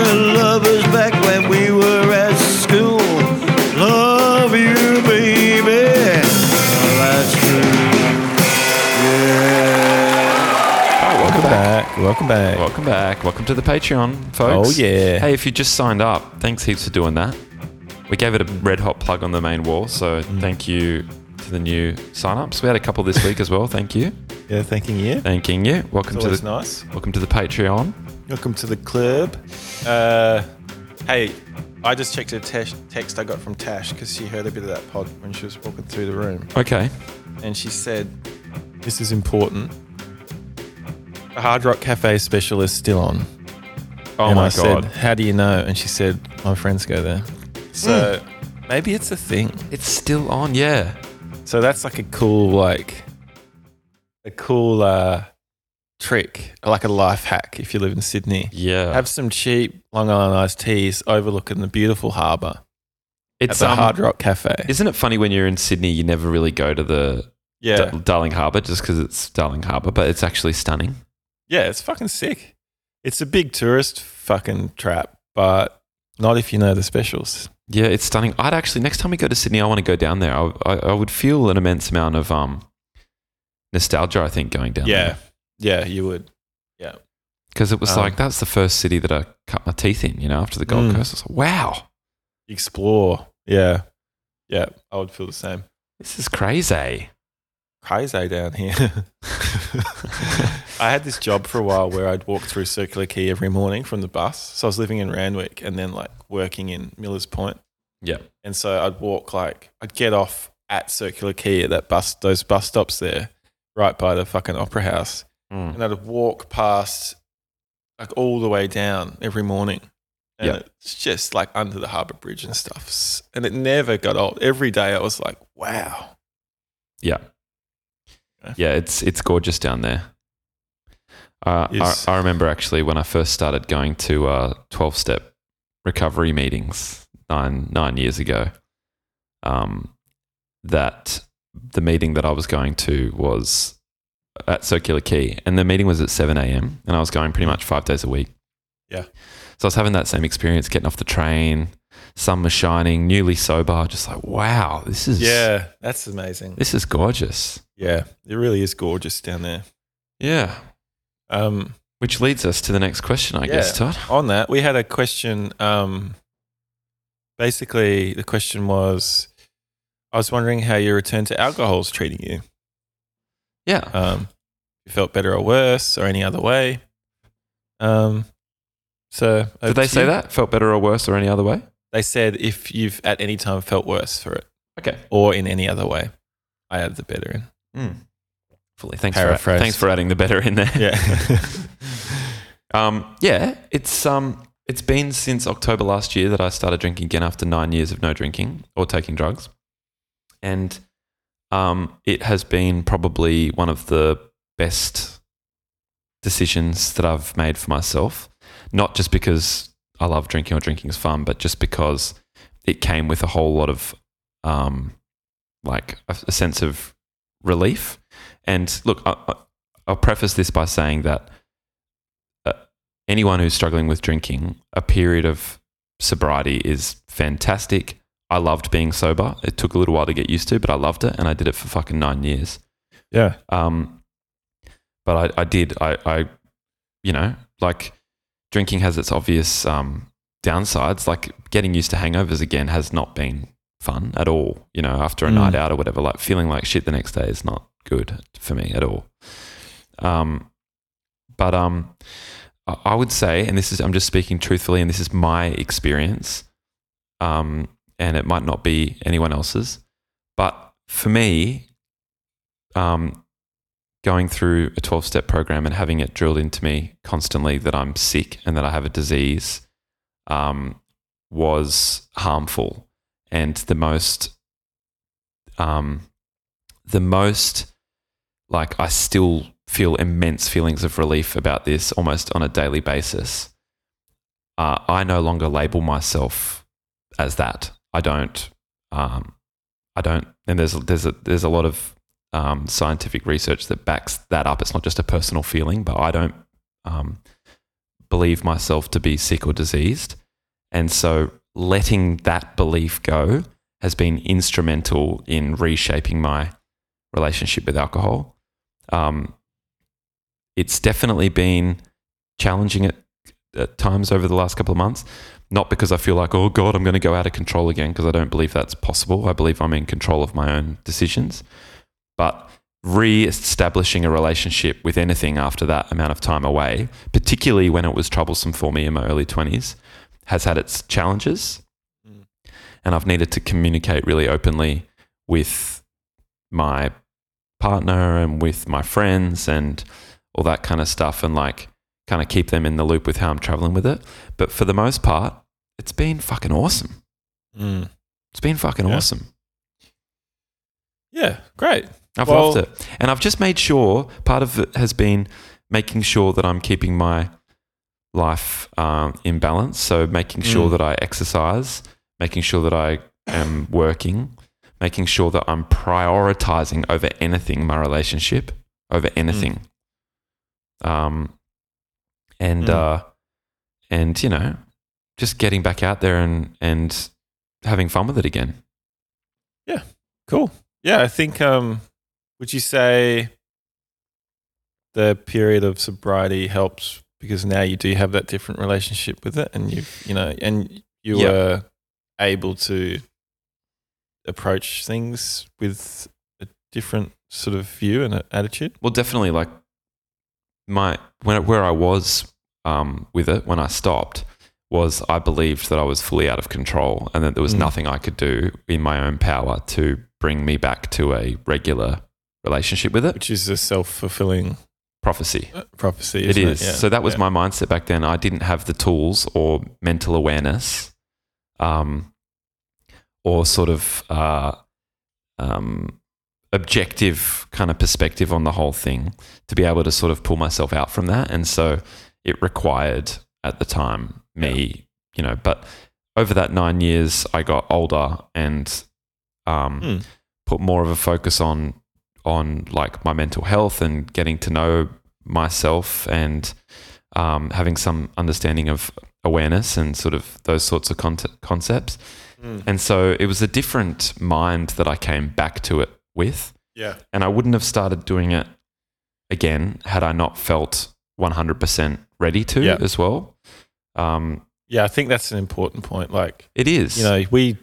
Oh, welcome back. Welcome back. Welcome back. Welcome to the Patreon, folks. Oh, yeah. Hey, if you just signed up, thanks heaps for doing that. We gave it a red hot plug on the main wall, so mm. thank you to the new sign-ups. We had a couple this week as well. Thank you. Yeah, thanking you. Thanking you. Welcome to the nice. Welcome to the Patreon. Welcome to the club. Uh, hey, I just checked a text text I got from Tash because she heard a bit of that pod when she was walking through the room. Okay. And she said, This is important. The Hard Rock Cafe special is still on. Oh and my I god. said, How do you know? And she said, My friends go there. So maybe it's a thing. It's still on, yeah. So that's like a cool, like, a cool uh, trick, like a life hack if you live in Sydney. Yeah. Have some cheap Long Island iced teas overlooking the beautiful harbour it's the um, Hard Rock Cafe. Isn't it funny when you're in Sydney, you never really go to the Yeah, Darling Harbour just because it's Darling Harbour, but it's actually stunning. yeah, it's fucking sick. It's a big tourist fucking trap, but not if you know the specials. Yeah, it's stunning. I'd actually next time we go to Sydney, I want to go down there. I, I, I would feel an immense amount of um nostalgia. I think going down Yeah, there yeah, you would. Yeah, because it was Um, like that's the first city that I cut my teeth in. You know, after the Gold Mm. Coast, I was like, wow, explore. Yeah, yeah, I would feel the same. this is crazy. Crazy down here. I had this job for a while where I'd walk through Circular Quay every morning from the bus. So I was living in Randwick and then like working in Millers Point. Yeah, And so I'd walk like I'd get off at Circular Quay at that bus those bus stops there, right by the fucking opera house. Mm. And I'd walk past like all the way down every morning. And Yeah. it's just like under the harbour bridge and stuff. And it never got old. Every day I was like, wow. yeah, yeah. It's it's gorgeous down there. Uh, I, I remember actually when I first started going to uh, twelve step recovery meetings nine nine years ago. Um, that the meeting that I was going to was at Circular Quay, and the meeting was at seven a.m. and I was going pretty much five days a week. Yeah. So I was having that same experience, getting off the train, sun was shining, newly sober, just like wow, this is Yeah, that's amazing. this is gorgeous. Yeah, it really is gorgeous down there. Yeah. Um, Which leads us to the next question, I guess, Todd. on that, we had a question. Um, basically, the question was I was wondering how your return to alcohol is treating you. Yeah. Um, you felt better or worse or any other way. Um, so, Did they say you. that? Felt better or worse or any other way? They said if you've at any time felt worse for it Okay. or in any other way. I added the better in. Fully. Thanks for, thanks for adding the better in there. Yeah. Um, yeah, it's um, it's been since October last year that I started drinking again after nine years of no drinking or taking drugs, and um, it has been probably one of the best decisions that I've made for myself. Not just because I love drinking or drinking is fun, but just because it came with a whole lot of um, like a, a sense of relief. And look, I, I- I'll preface this by saying that uh, anyone who's struggling with drinking, a period of sobriety is fantastic. I loved being sober. It took a little while to get used to, but I loved it, and I did it for fucking nine years. yeah. Um, but I, I did. I, I, you know, like drinking has its obvious um, downsides. Like getting used to hangovers again has not been fun at all. You know, after a Mm. night out or whatever, like feeling like shit the next day is not good for me at all. Um, but um, I I would say, and this is I'm just speaking truthfully, and this is my experience. Um, and it might not be anyone else's, but for me, um, going through a 12 step program and having it drilled into me constantly that I'm sick and that I have a disease um, was harmful. And the most, um, the most, like, I still feel immense feelings of relief about this almost on a daily basis. Uh, I no longer label myself as that. I don't. Um, I don't. And there's there's a there's a lot of um, scientific research that backs that up. It's not just a personal feeling, but I don't um, believe myself to be sick or diseased, and so letting that belief go has been instrumental in reshaping my relationship with alcohol. Um, it's definitely been challenging at, at times over the last couple of months. Not because I feel like, oh God, I'm going to go out of control again, because I don't believe that's possible. I believe I'm in control of my own decisions. But re establishing a relationship with anything after that amount of time away, particularly when it was troublesome for me in my early 20s, has had its challenges. Mm. And I've needed to communicate really openly with my partner and with my friends and all that kind of stuff and like kind of keep them in the loop with how I'm traveling with it. But for the most part, it's been fucking awesome. Mm. It's been fucking Yeah. awesome. Yeah, great. I've Well- loved it. And I've just made sure part of it has been making sure that I'm keeping my life um, in balance. So making sure Mm. that I exercise, making sure that I am working, making sure that I'm prioritizing over anything my relationship, over anything. Um, and, Mm. uh, and, you know, just getting back out there and, and having fun with it again. Yeah, cool. Yeah, I think. Um, would you say the period of sobriety helps because now you do have that different relationship with it, and you, you know, and you Yeah. were able to approach things with a different sort of view and attitude. Well, definitely. Like my when where I was um, with it when I stopped was I believed that I was fully out of control and that there was Mm. nothing I could do in my own power to bring me back to a regular relationship with it. Which is a self fulfilling Prophecy. prophecy. It is. it? Yeah. So that was Yeah. my mindset back then. I didn't have the tools or mental awareness, um, or sort of uh, um, objective kind of perspective on the whole thing to be able to sort of pull myself out from that. And so it required at the time me, you know, but over that nine years, I got older and um, Hmm. put more of a focus on on like my mental health and getting to know myself and um, having some understanding of awareness and sort of those sorts of con- concepts. Mm. And so it was a different mind that I came back to it with. Yeah. And I wouldn't have started doing it again had I not felt 100% ready to Yeah. as well. Um, Yeah, I think that's an important point. Like, it is. you know, we,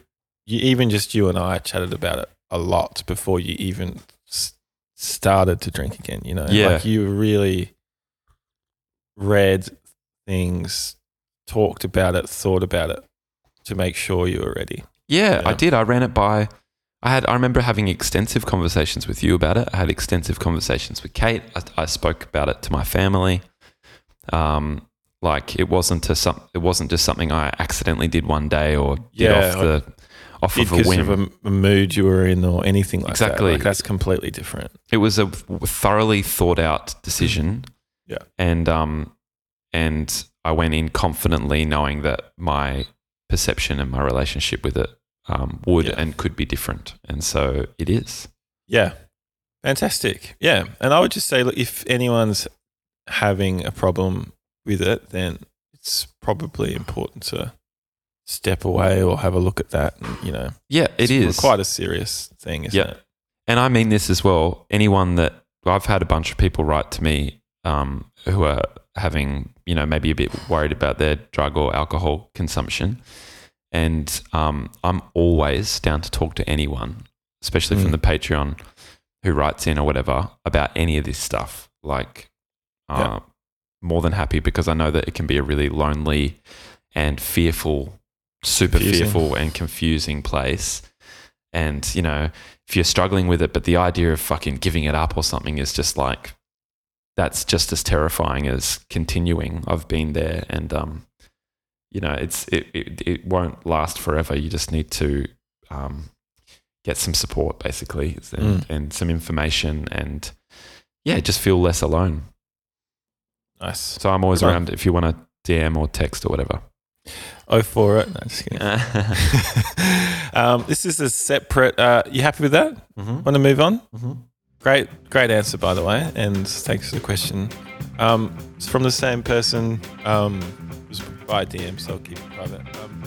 you, even just you and I chatted about it a lot before you even s- started to drink again. You know, Yeah. like you really read things, talked about it, thought about it to make sure you were ready. Yeah, I did. I ran it by. I had. I remember having extensive conversations with you about it. I had extensive conversations with Kate. I, I spoke about it to my family. Um, like it wasn't a some. It wasn't just something I accidentally did one day or did Yeah, off the off of a whim. of a, a mood you were in or anything like that. Exactly. Like, that's completely different. it was a thoroughly thought out decision. Yeah. And um, and I went in confidently knowing that my perception and my relationship with it um, would Yeah. and could be different, and so it is. Yeah. Fantastic. Yeah. And I would just say, look, if anyone's having a problem with it, then it's probably important to step away or have a look at that. And, you know, Yeah, it it's is quite a serious thing, isn't Yeah. it? and I mean this as well. Anyone that I've had a bunch of people write to me um, who are having, you know, maybe a bit worried about their drug or alcohol consumption, and um, I'm always down to talk to anyone, especially from Mm. the Patreon, who writes in or whatever about any of this stuff. Like, uh, Yeah. more than happy because I know that it can be a really lonely and fearful, super Confusing. fearful and confusing place. And, you know, if you're struggling with it, but the idea of fucking giving it up or something is just like, that's just as terrifying as continuing. I've been there and, um, you know, it's, it, it, it won't last forever. You just need to, um, get some support basically and, Mm. and some information and yeah, just feel less alone. Nice. So I'm always Good around if you want to DM or text or whatever. Oh, for it. No, just kidding. um, this is a separate. Uh, you happy with that? Mhm. Want to move on? Mhm. Great, great answer, by the way, and thanks for the question. Um, it's from the same person. Um, by DM, so I'll keep it private. Um,